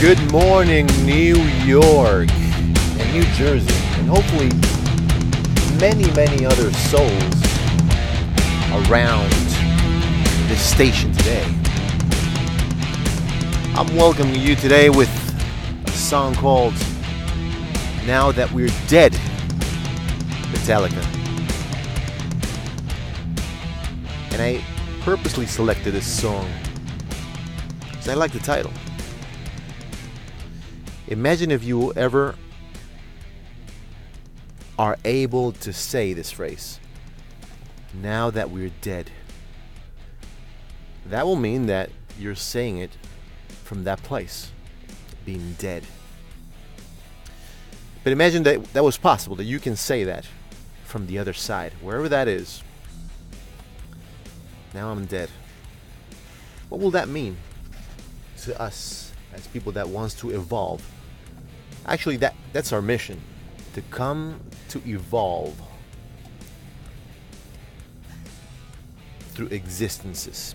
Good, morning, New York and New Jersey, and hopefully many, many other souls around this station today. I'm welcoming you today with a song called Now That We're Dead, Metallica. And I purposely selected this song because I like the title. Imagine if you ever are able to say this phrase now that we're dead. That will mean that you're saying it from that place, being dead. But imagine that that was possible, that you can say that from the other side, wherever that is. Now I'm dead. What will that mean to us as people that wants to evolve? Actually, that that's our mission, to come to evolve through existences.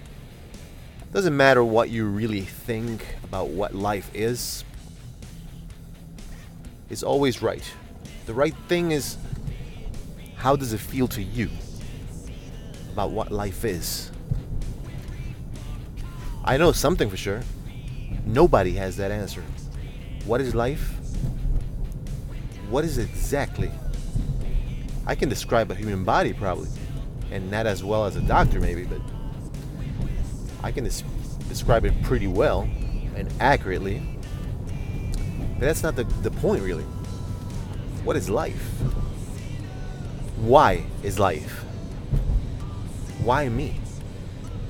Doesn't matter what you really think about what life is. It's always right. The right thing is how does it feel to you about what life is? I know something for sure. Nobody has that answer. What is life? What is exactly? I can describe a human body probably, and not as well as a doctor maybe, but I can des- describe it pretty well and accurately. But that's not the, the point really. What is life? Why is life? Why me?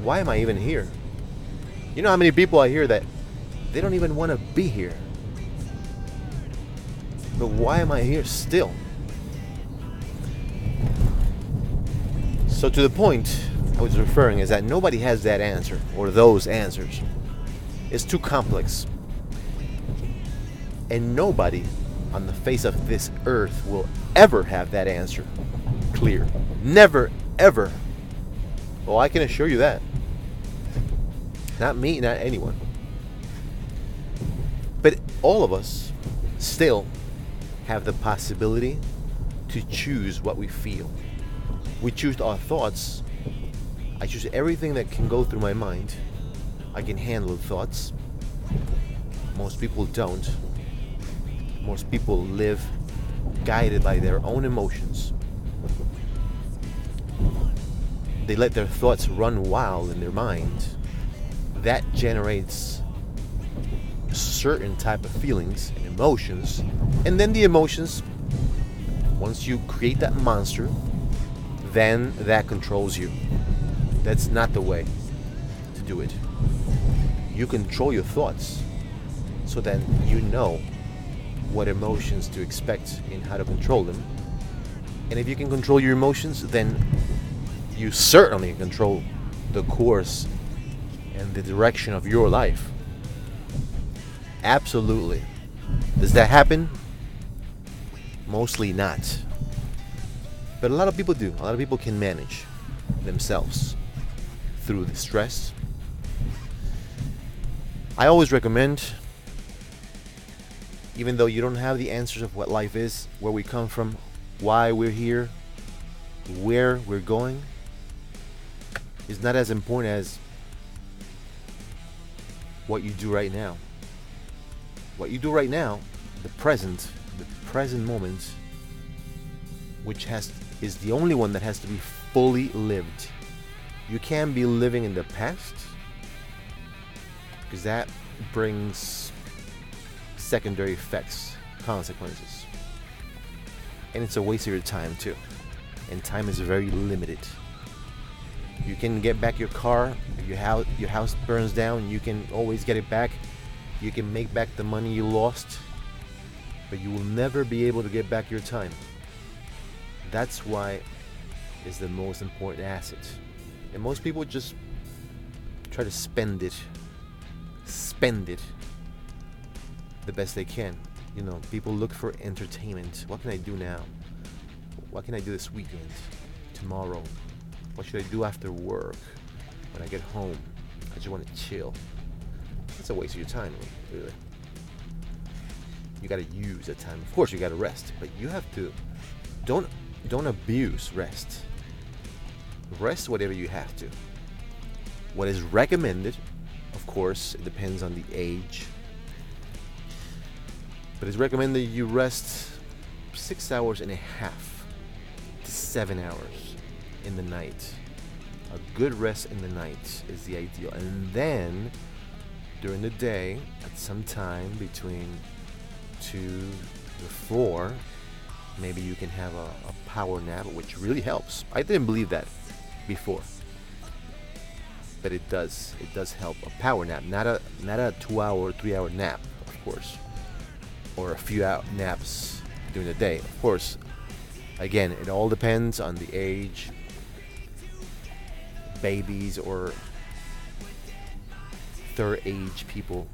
Why am I even here? You know how many people I hear that they don't even want to be here. But why am I here still? So, to the point I was referring is that nobody has that answer or those answers. It's too complex. And nobody on the face of this earth will ever have that answer clear. Never, ever. Well, I can assure you that. Not me, not anyone. But all of us still have the possibility to choose what we feel. We choose our thoughts. I choose everything that can go through my mind. I can handle thoughts. Most people don't. Most people live guided by their own emotions. They let their thoughts run wild in their mind. That generates certain type of feelings and emotions and then the emotions once you create that monster then that controls you. That's not the way to do it. You control your thoughts so then you know what emotions to expect and how to control them. And if you can control your emotions then you certainly control the course and the direction of your life Absolutely. Does that happen? Mostly not. But a lot of people do. A lot of people can manage themselves through the stress. I always recommend, even though you don't have the answers of what life is, where we come from, why we're here, where we're going, is not as important as what you do right now what you do right now, the present, the present moment, which has is the only one that has to be fully lived. You can't be living in the past because that brings secondary effects, consequences. And it's a waste of your time too. And time is very limited. You can get back your car, your house your house burns down, you can always get it back you can make back the money you lost, but you will never be able to get back your time. That's why it's the most important asset. And most people just try to spend it, spend it the best they can. You know, people look for entertainment. What can I do now? What can I do this weekend? Tomorrow? What should I do after work? When I get home? I just want to chill. It's a waste of your time, really. You gotta use that time. Of course, you gotta rest, but you have to. Don't don't abuse rest. Rest whatever you have to. What is recommended, of course, it depends on the age. But it's recommended you rest six hours and a half to seven hours in the night. A good rest in the night is the ideal. And then during the day, at some time between two to four, maybe you can have a, a power nap, which really helps. I didn't believe that before but it does it does help a power nap not a not a two hour three hour nap of course or a few hour naps during the day of course again it all depends on the age babies or third age people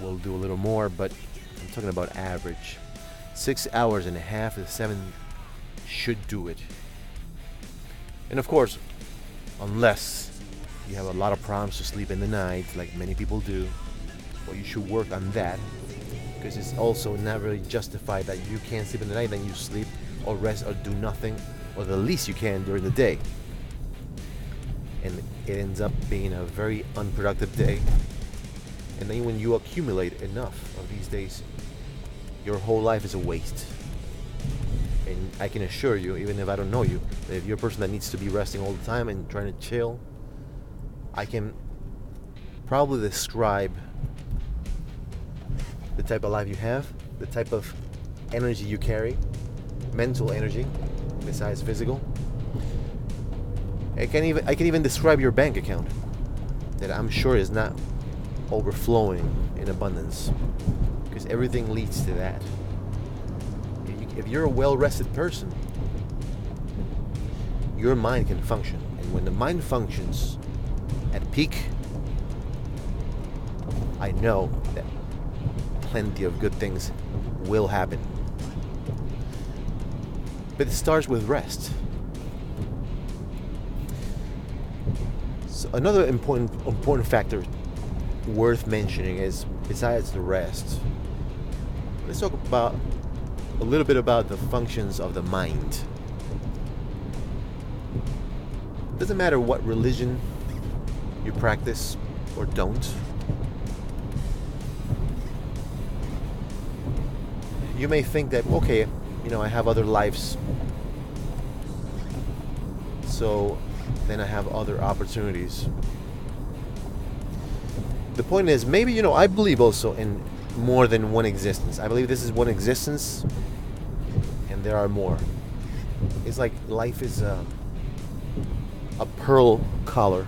will do a little more but i'm talking about average six hours and a half to seven should do it and of course, unless you have a lot of problems to sleep in the night, like many people do, well, you should work on that because it's also not really justified that you can't sleep in the night, then you sleep or rest or do nothing, or the least you can during the day. And it ends up being a very unproductive day. And then when you accumulate enough of these days, your whole life is a waste. And I can assure you, even if I don't know you, if you're a person that needs to be resting all the time and trying to chill, I can probably describe the type of life you have, the type of energy you carry, mental energy, besides physical. I can even I can even describe your bank account that I'm sure is not overflowing in abundance because everything leads to that if you're a well rested person, your mind can function. And when the mind functions at peak, I know that plenty of good things will happen. But it starts with rest. Another important important factor worth mentioning is besides the rest, let's talk about a little bit about the functions of the mind. Doesn't matter what religion you practice or don't. You may think that, okay, you know, I have other lives. So then I have other opportunities. The point is, maybe, you know, I believe also in more than one existence. I believe this is one existence and there are more. It's like life is a, a pearl collar.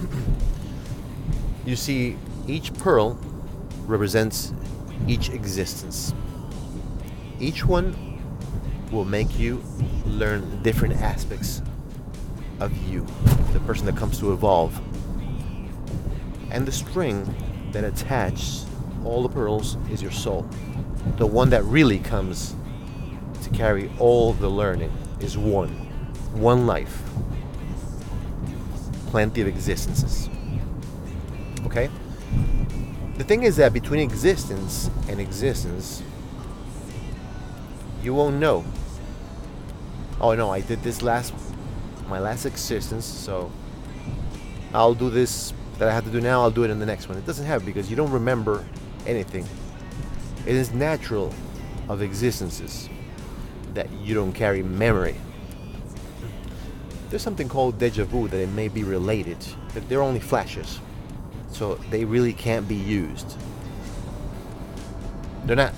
you see, each pearl represents each existence. Each one will make you learn different aspects of you, the person that comes to evolve. And the string that attaches all the pearls is your soul, the one that really comes to carry all the learning is one. One life. Plenty of existences. Okay? The thing is that between existence and existence, you won't know. Oh no, I did this last, my last existence, so I'll do this that I have to do now, I'll do it in the next one. It doesn't happen because you don't remember anything. It is natural of existences that you don't carry memory. There's something called deja vu that it may be related, but they're only flashes. So they really can't be used. They're not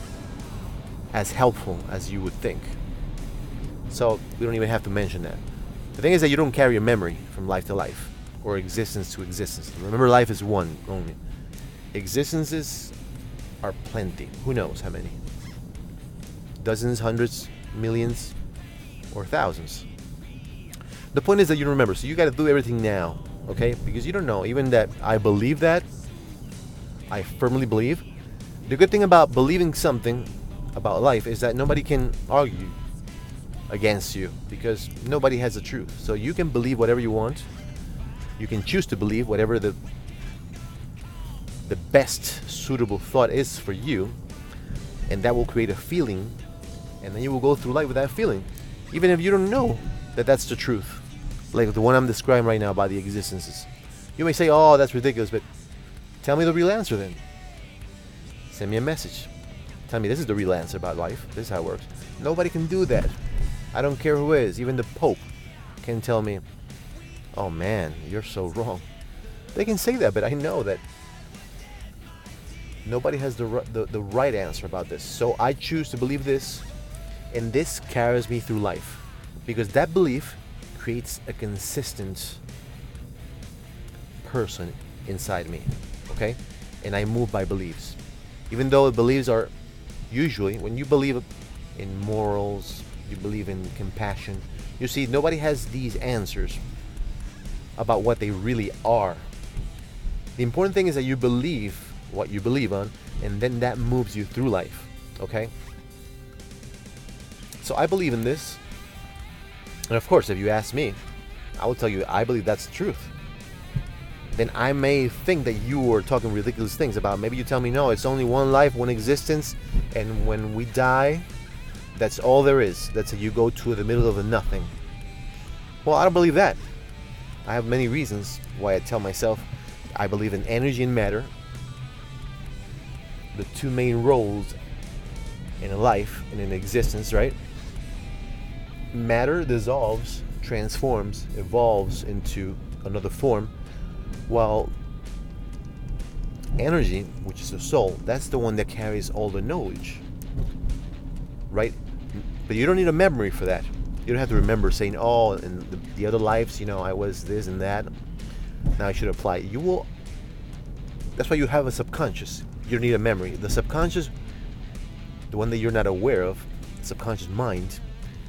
as helpful as you would think. So we don't even have to mention that. The thing is that you don't carry a memory from life to life or existence to existence. Remember, life is one only. Existences are plenty. Who knows how many? Dozens, hundreds, millions, or thousands. The point is that you remember, so you got to do everything now, okay? Because you don't know. Even that I believe that, I firmly believe. The good thing about believing something about life is that nobody can argue against you because nobody has the truth. So you can believe whatever you want. You can choose to believe whatever the the best suitable thought is for you, and that will create a feeling, and then you will go through life with that feeling, even if you don't know that that's the truth. Like the one I'm describing right now about the existences. You may say, oh, that's ridiculous, but tell me the real answer then. Send me a message. Tell me this is the real answer about life. This is how it works. Nobody can do that. I don't care who is. Even the Pope can tell me, oh man, you're so wrong. They can say that, but I know that nobody has the, the, the right answer about this. So I choose to believe this, and this carries me through life. Because that belief creates a consistent person inside me. Okay? And I move by beliefs. Even though the beliefs are usually, when you believe in morals, you believe in compassion, you see, nobody has these answers about what they really are. The important thing is that you believe what you believe on, and then that moves you through life. Okay? So I believe in this. And of course, if you ask me, I will tell you I believe that's the truth. Then I may think that you are talking ridiculous things about maybe you tell me no, it's only one life, one existence, and when we die, that's all there is. That's you go to the middle of the nothing. Well, I don't believe that. I have many reasons why I tell myself I believe in energy and matter, the two main roles in a life and in existence, right? Matter dissolves, transforms, evolves into another form, while energy, which is the soul, that's the one that carries all the knowledge, right? But you don't need a memory for that. You don't have to remember saying, "Oh, in the, the other lives, you know, I was this and that." Now I should apply. You will. That's why you have a subconscious you don't need a memory. The subconscious, the one that you're not aware of, subconscious mind,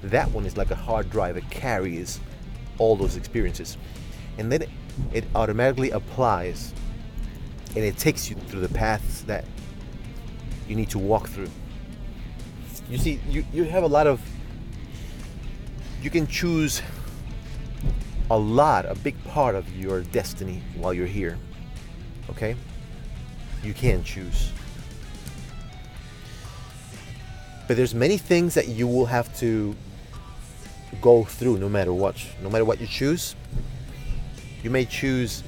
that one is like a hard drive. It carries all those experiences. And then it automatically applies and it takes you through the paths that you need to walk through. You see, you, you have a lot of, you can choose a lot, a big part of your destiny while you're here. Okay? you can choose. But there's many things that you will have to go through no matter what. No matter what you choose, you may choose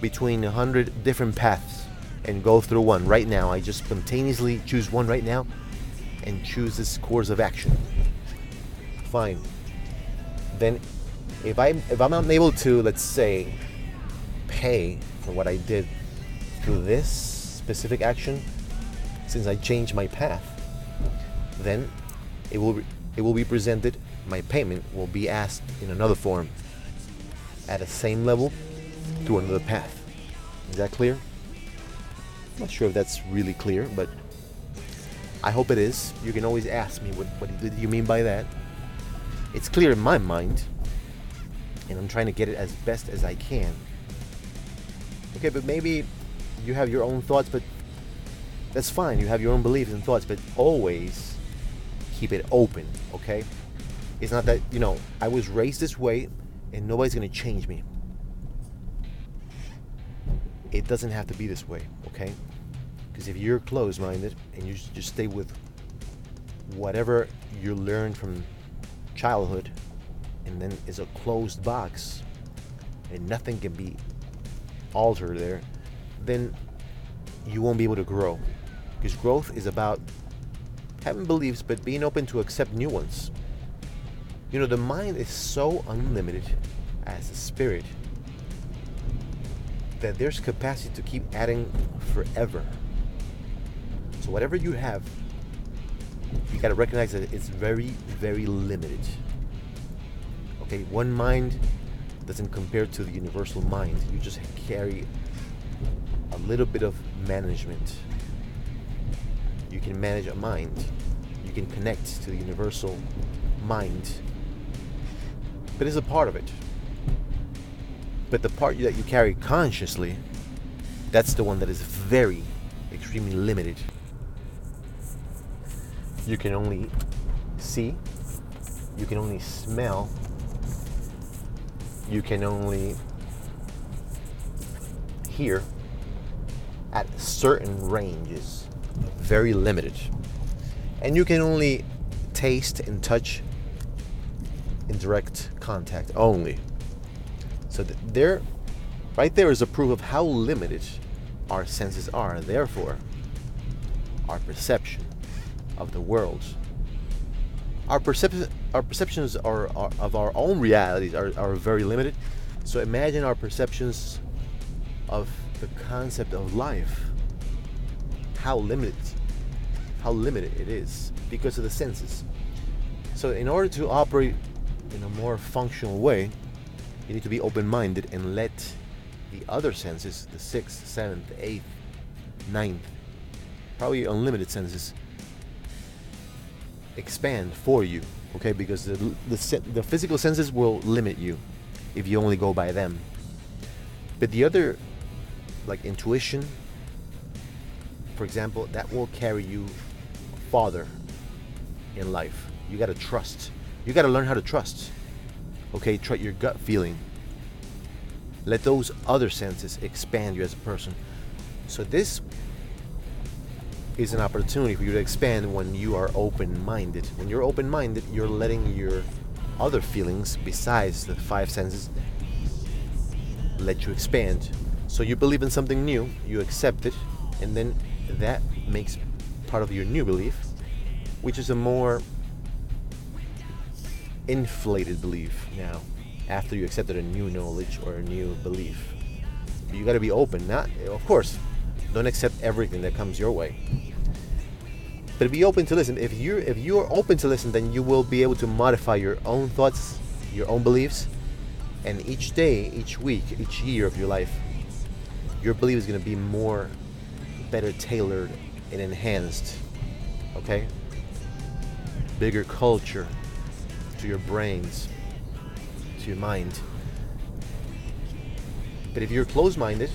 between a hundred different paths and go through one right now. I just spontaneously choose one right now and choose this course of action. Fine. Then if I if I'm unable to let's say pay for what I did through this specific action, since I changed my path, then it will be, it will be presented. My payment will be asked in another form, at the same level, through another path. Is that clear? I'm not sure if that's really clear, but I hope it is. You can always ask me what, what you mean by that. It's clear in my mind, and I'm trying to get it as best as I can. Okay, but maybe you have your own thoughts, but that's fine. You have your own beliefs and thoughts, but always keep it open, okay? It's not that, you know, I was raised this way and nobody's to change me. It doesn't have to be this way, okay? Because if you're closed minded and you just stay with whatever you learned from childhood and then it's a closed box and nothing can be altered there, then you won't be able to grow. Because growth is about having beliefs but being open to accept new ones. You know, the mind is so unlimited as a spirit that there's capacity to keep adding forever. So whatever you have, you got to recognize that it's very, very limited. Okay, one mind doesn't compare to the universal mind. You just carry a little bit of management. You can manage a mind. You can connect to the universal mind. But it's a part of it. But the part that you carry consciously, that's the one that is very, extremely limited. You can only see, you can only smell, you can only hear, at certain ranges, very limited. And you can only taste and touch in direct contact only. So th- there, right there is a proof of how limited our senses are. And therefore, our perception of the world, our perception, our perceptions are, are of our own realities are, are very limited. So imagine our perceptions of the concept of life. How limited, how limited it is because of the senses. So in order to operate in a more functional way, you need to be open-minded and let the other senses, the sixth, seventh, eighth, ninth, probably unlimited senses, expand for you. Okay, because the the, the physical senses will limit you if you only go by them. But the other, like intuition, for example, that will carry you farther in life. You got to trust. You got to learn how to trust. Okay, trust your gut feeling. Let those other senses expand you as a person. So this is an opportunity for you to expand when you are open-minded. When you're open-minded, you're letting your other feelings besides the five senses let you expand. So you believe in something new, you accept it, and then that makes part of your new belief, which is a more inflated belief now after you accepted a new knowledge or a new belief. You got to be open. Not, of course, don't accept everything that comes your way, but be open to listen. If you if you are open to listen, then you will be able to modify your own thoughts, your own beliefs, and each day, each week, each year of your life, your belief is going to be more, better tailored and enhanced. Okay. Bigger culture to your brains, to your mind. But if you're closed minded,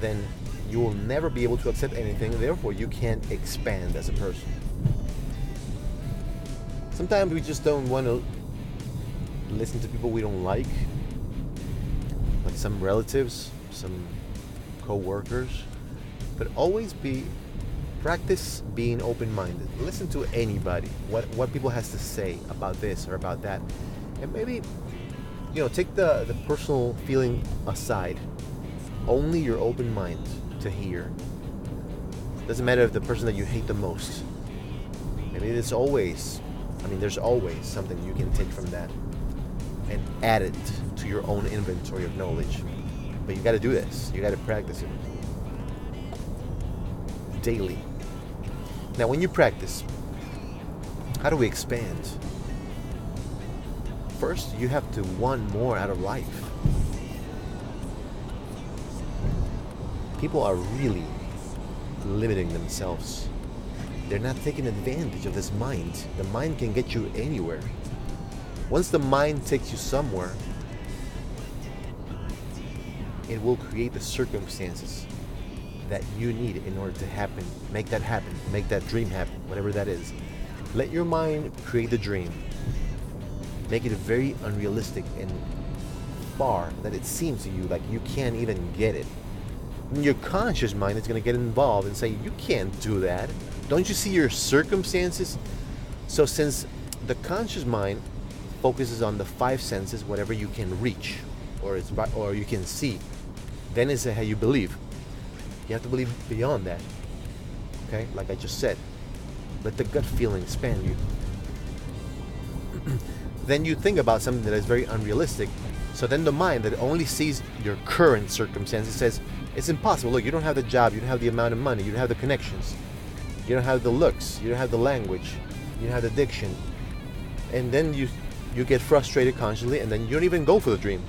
then you will never be able to accept anything, therefore, you can't expand as a person. Sometimes we just don't want to listen to people we don't like, like some relatives, some co workers, but always be practice being open-minded. Listen to anybody what what people has to say about this or about that. And maybe you know take the the personal feeling aside. Only your open mind to hear doesn't matter if the person that you hate the most maybe it's always i mean there's always something you can take from that and add it to your own inventory of knowledge but you got to do this you got to practice it daily. Now, when you practice, how do we expand? First, you have to want more out of life. People are really limiting themselves. They're not taking advantage of this mind. The mind can get you anywhere. Once the mind takes you somewhere, it will create the circumstances that you need in order to happen. Make that happen. Make that dream happen, whatever that is. Let your mind create the dream. Make it very unrealistic and far that it seems to you like you can't even get it. Your conscious mind is going to get involved and say, You can't do that. Don't you see your circumstances? So, since the conscious mind focuses on the five senses, whatever you can reach or, is, or you can see, then is how you believe. You have to believe beyond that. Okay? Like I just said. Let the gut feeling expand you. then you think about something that is very unrealistic. So then the mind that only sees your current circumstances says, it's impossible. Look, you don't have the job, you don't have the amount of money, you don't have the connections, you don't have the looks, you don't have the language, you don't have the diction. And then you you get frustrated constantly and then you don't even go for the dream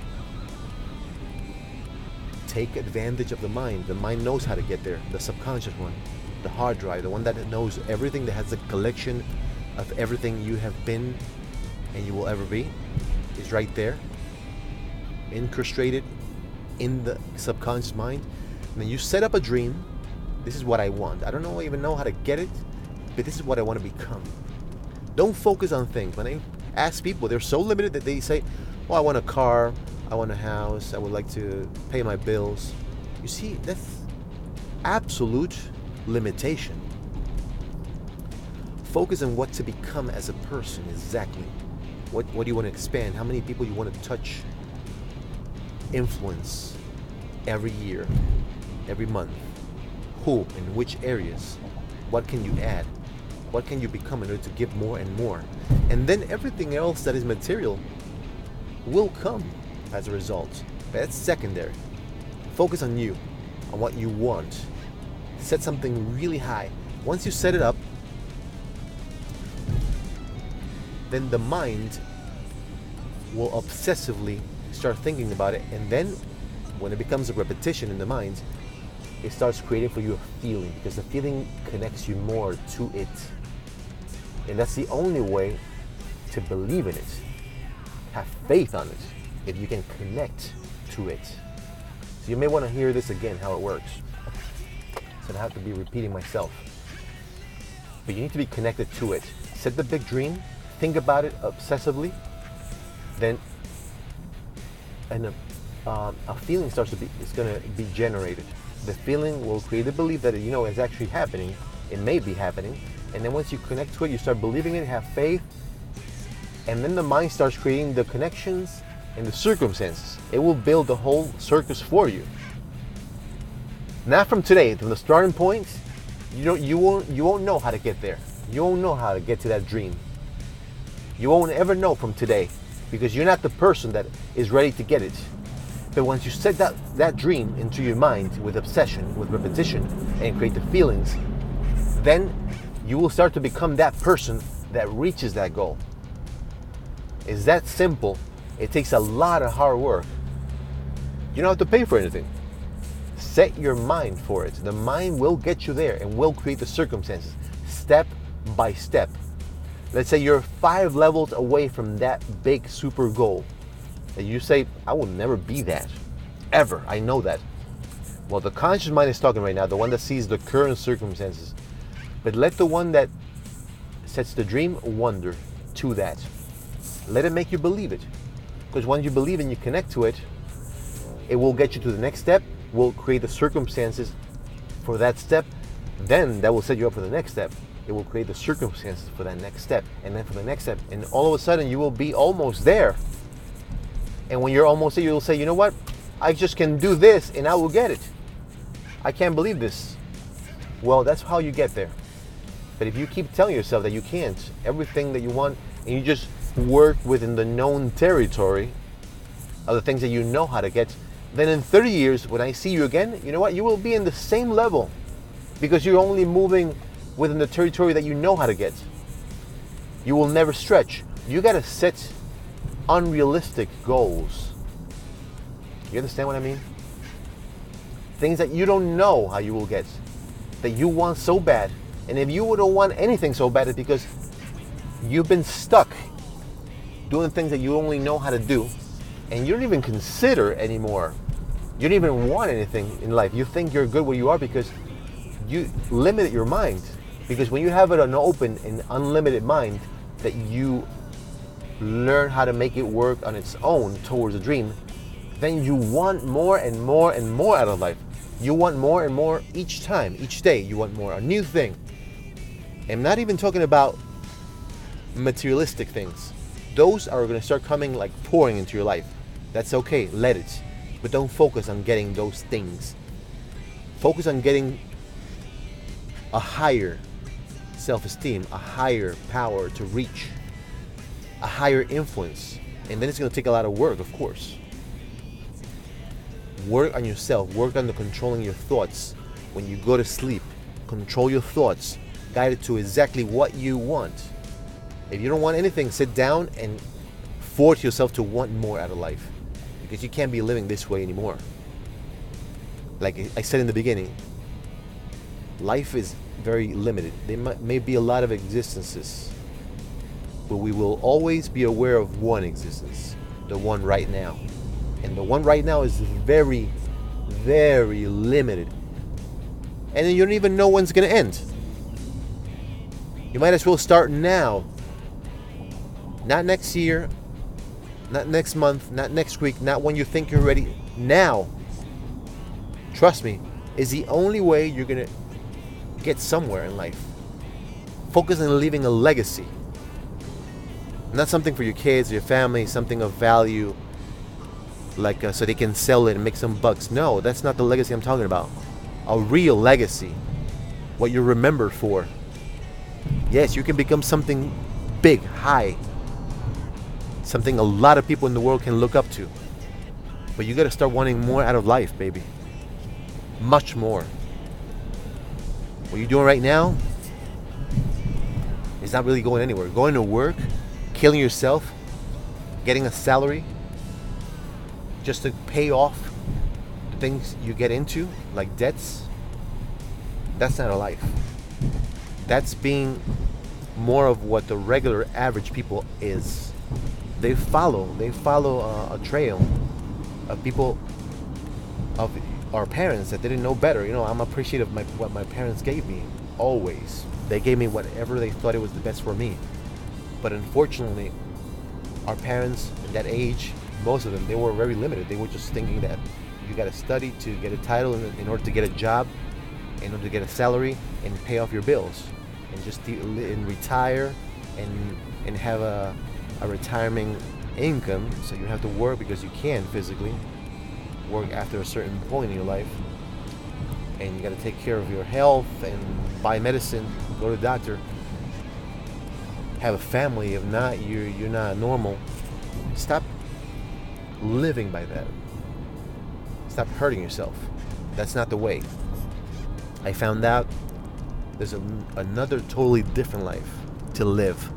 take advantage of the mind. The mind knows how to get there. The subconscious one, the hard drive, the one that knows everything, that has a collection of everything you have been and you will ever be, is right there, incrustated in the subconscious mind. And then you set up a dream. This is what I want. I don't know even know how to get it, but this is what I want to become. Don't focus on things. When I ask people, they're so limited that they say, "Oh, I want a car. I want a house. I would like to pay my bills. You see, that's absolute limitation. Focus on what to become as a person exactly. What, what do you want to expand? How many people you want to touch, influence every year, every month? Who, in which areas? What can you add? What can you become in order to give more and more? And then everything else that is material will come as a result. But that's secondary. Focus on you, on what you want. Set something really high. Once you set it up, then the mind will obsessively start thinking about it. And then when it becomes a repetition in the mind, it starts creating for you a feeling because the feeling connects you more to it. And that's the only way to believe in it. Have faith on it if you can connect to it. So you may want to hear this again how it works. So I have to be repeating myself. But you need to be connected to it. Set the big dream, think about it obsessively, then and a, um, a feeling starts to be it's going to be generated. The feeling will create the belief that you know it's actually happening. It may be happening, and then once you connect to it, you start believing it, have faith, and then the mind starts creating the connections and the circumstances. It will build the whole circus for you. Not from today, from the starting point, you don't you won't you won't know how to get there. You won't know how to get to that dream. You won't ever know from today because you're not the person that is ready to get it. But once you set that, that dream into your mind with obsession, with repetition, and create the feelings, then you will start to become that person that reaches that goal. It's that simple. It takes a lot of hard work. You don't have to pay for anything. Set your mind for it. The mind will get you there and will create the circumstances step by step. Let's say you're five levels away from that big super goal. And you say, I will never be that. Ever. I know that. Well, the conscious mind is talking right now, the one that sees the current circumstances. But let the one that sets the dream wonder to that. Let it make you believe it. Because once you believe and you connect to it, it will get you to the next step, will create the circumstances for that step. Then that will set you up for the next step it will create the circumstances for that next step. And then for the next step and all of a sudden you will be almost there. And when you're almost there you'll say you know what? I just can do this and i will get it. I can't believe this. Well that's how you get there. But if you keep telling yourself that you can't everything that you want and you just work within the known territory of the things that you know how to get then in 30 years when i see you again you know what? You will be in the same level because you're only moving within the territory that you know how to get. You will never stretch. You got to set unrealistic goals. You understand what I mean? Things that you don't know how you will get, that you want so bad. And if you don't want anything so bad, it's because you've been stuck doing things that you only know how to do, and you don't even consider anymore. You don't even want anything in life. You think you're good where you are because you limit your mind. Because when you have an open and unlimited mind, that you learn how to make it work on its own towards a dream, then you want more and more and more out of life. You want more and more each time, each day. You want more, a new thing. I'm not even talking about materialistic things. Those are going to start coming like pouring into your life. That's okay, let it. But don't focus on getting those things. Focus on getting a higher self esteem, a higher power to reach, a higher influence. And then it's going to take a lot of work, of course. Work on yourself, work on the controlling your thoughts. When you go to sleep, control your thoughts, guided to exactly what you want. If you don't want anything, sit down and force yourself to want more out of life. Because you can't be living this way anymore. Like I said in the beginning, life is very limited. There might, may be a lot of existences, but we will always be aware of one existence, the one right now. And the one right now is very, very limited. And then you don't even know when it's going to end. You might as well start now. Not next year, not next month, not next week, not when you think you're ready. Now. Trust me, is the only way you're gonna get somewhere in life. Focus on leaving a legacy. Not something for your kids, or your family, something of value, like uh, so they can sell it and make some bucks. No, that's not the legacy I'm talking about. A real legacy. What you're remembered for. Yes, you can become something big, high. Something a lot of people in the world can look up to. But you got to start wanting more out of life, baby. Much more. What you're doing right now is not really going anywhere. Going to work, killing yourself, getting a salary just to pay off the things you get into, like debts, that's not a life. That's being more of what the regular average people is. They follow, they follow a, a trail of people of our parents that didn't know better. You know, I'm appreciative of my, what my parents gave me always. They gave me whatever they thought it was the best for me. But unfortunately, our parents at that age, most of them, they were very limited. They were just thinking that you got to study to get a title in, in, order to get a job, in order to get a salary and pay off your bills, and just de- and retire and and have a, a retirement income. So you have to work because you can physically work after a certain point in your life, and you got to take care of your health and buy medicine, go to the doctor, have a family. If not, you're you're not normal. Stop living by that. Stop hurting yourself. That's not the way. I found out there's a, another totally different life to live.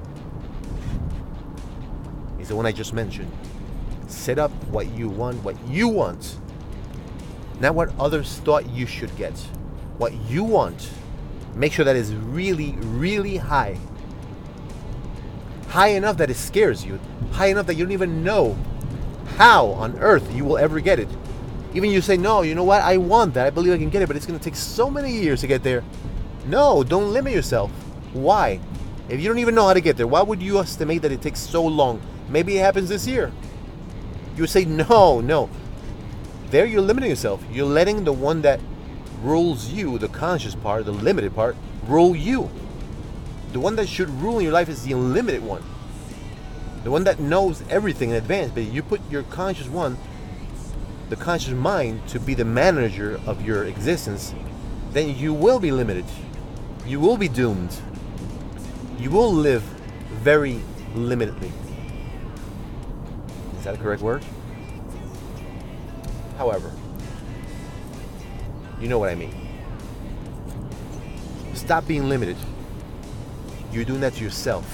It's the one I just mentioned. Set up what you want, what you want. Not what others thought you should get. What you want. Make sure that is really, really high. High enough that it scares you. High enough that you don't even know how on earth you will ever get it. Even you say, no, you know what? I want that. I believe I can get it, but it's going to take so many years to get there. No, don't limit yourself. Why? If you don't even know how to get there, why would you estimate that it takes so long? Maybe it happens this year. You would say, no, no. There you're limiting yourself. You're letting the one that rules you, the conscious part, the limited part, rule you. The one that should rule in your life is the unlimited one. The one that knows everything in advance, but you put your conscious one, the conscious mind, to be the manager of your existence, then you will be limited. You will be doomed. You will live very limitedly. Is that a correct word? However, you know what I mean. Stop being limited. You're doing that to yourself.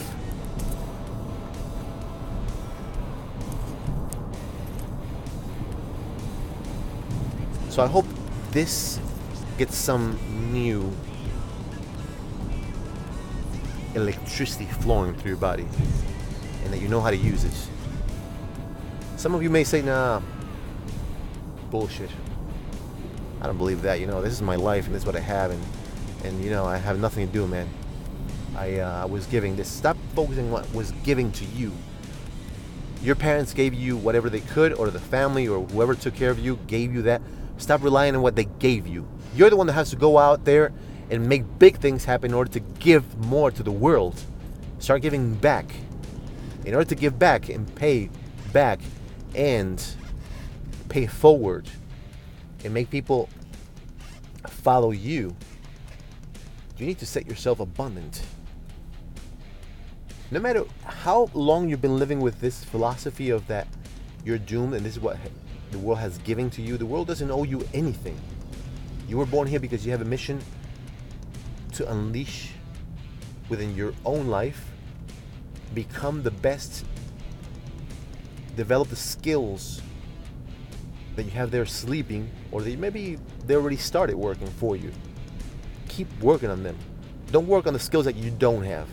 So I hope this gets some new electricity flowing through your body and that you know how to use it. Some of you may say, nah, bullshit. I don't believe that. You know, this is my life and this is what I have, and and you know, I have nothing to do, man. I uh, was giving this. Stop focusing on what was giving to you. Your parents gave you whatever they could, or the family, or whoever took care of you gave you that. Stop relying on what they gave you. You're the one that has to go out there and make big things happen in order to give more to the world. Start giving back. In order to give back and pay back and pay forward and make people follow you, you need to set yourself abundant. No matter how long you've been living with this philosophy of that you're doomed and this is what the world has given to you, the world doesn't owe you anything. You were born here because you have a mission to unleash within your own life, become the best, develop the skills that you have there sleeping, or that maybe they already started working for you. Keep working on them. Don't work on the skills that you don't have.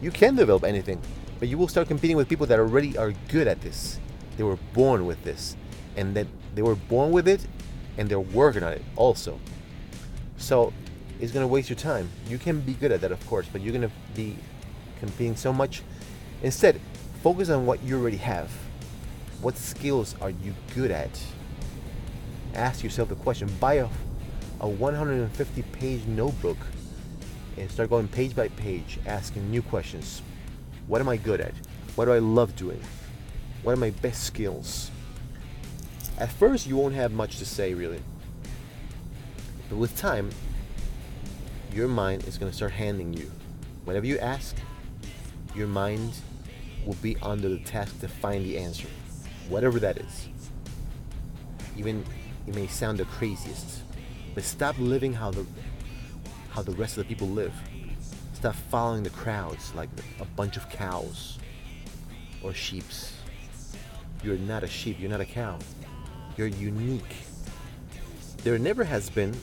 You can develop anything, but you will start competing with people that already are good at this. They were born with this, and that they were born with it, and they're working on it also. So it's gonna waste your time. You can be good at that, of course, but you're gonna be competing so much. Instead, focus on what you already have. What skills are you good at? Ask yourself the question. Buy a a 150 page notebook and start going page by page, asking new questions. What am I good at? What do I love doing? What are my best skills? At first, you won't have much to say, really. But with time, your mind is going to start handing you. Whenever you ask, your mind will be under the task to find the answer, whatever that is. Even it may sound the craziest, but stop living how the how the rest of the people live. Stop following the crowds like a bunch of cows or sheeps. You're not a sheep, you're not a cow. You're unique. There never has been,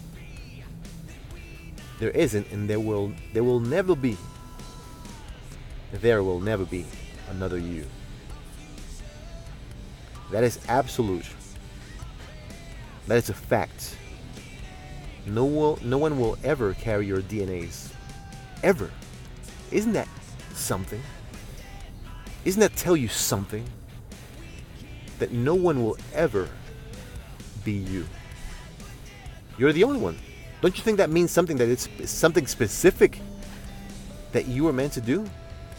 there isn't, and there will there will never be. There will never be another you. That is absolute. That is a fact. No one, no one will ever carry your DNAs. Ever. Isn't that something? Isn't that tell you something? That no one will ever be you. You're the only one. Don't you think that means something that it's something specific that you were meant to do?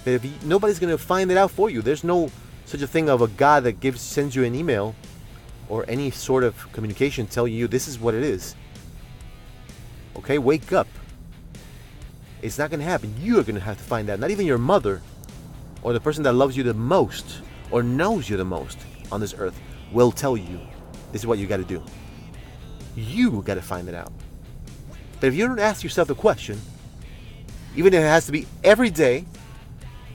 That if you, nobody's going to find it out for you. There's no such a thing of a God that gives sends you an email or any sort of communication telling you this is what it is. Okay, wake up. It's not going to happen. You are going to have to find out. Not even your mother or the person that loves you the most or knows you the most on this earth will tell you this is what you got to do. You got to find it out. But if you don't ask yourself the question, even if it has to be every day,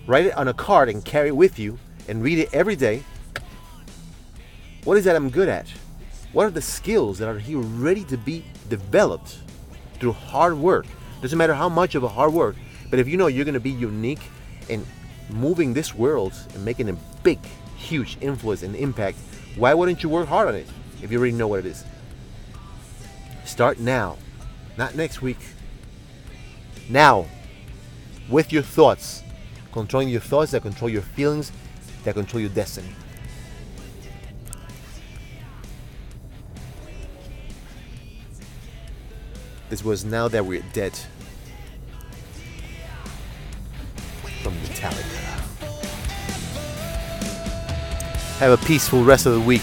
write it on a card and carry it with you and read it every day. What is that I'm good at? What are the skills that are here ready to be developed through hard work? Doesn't matter how much of a hard work, but if you know you're going to be unique in moving this world and making a big, huge influence and impact, why wouldn't you work hard on it if you already know what it is? Start now, not next week. Now, with your thoughts, controlling your thoughts that control your feelings, that control your destiny. This was Now That We're Dead from Metallica. Have a peaceful rest of the week.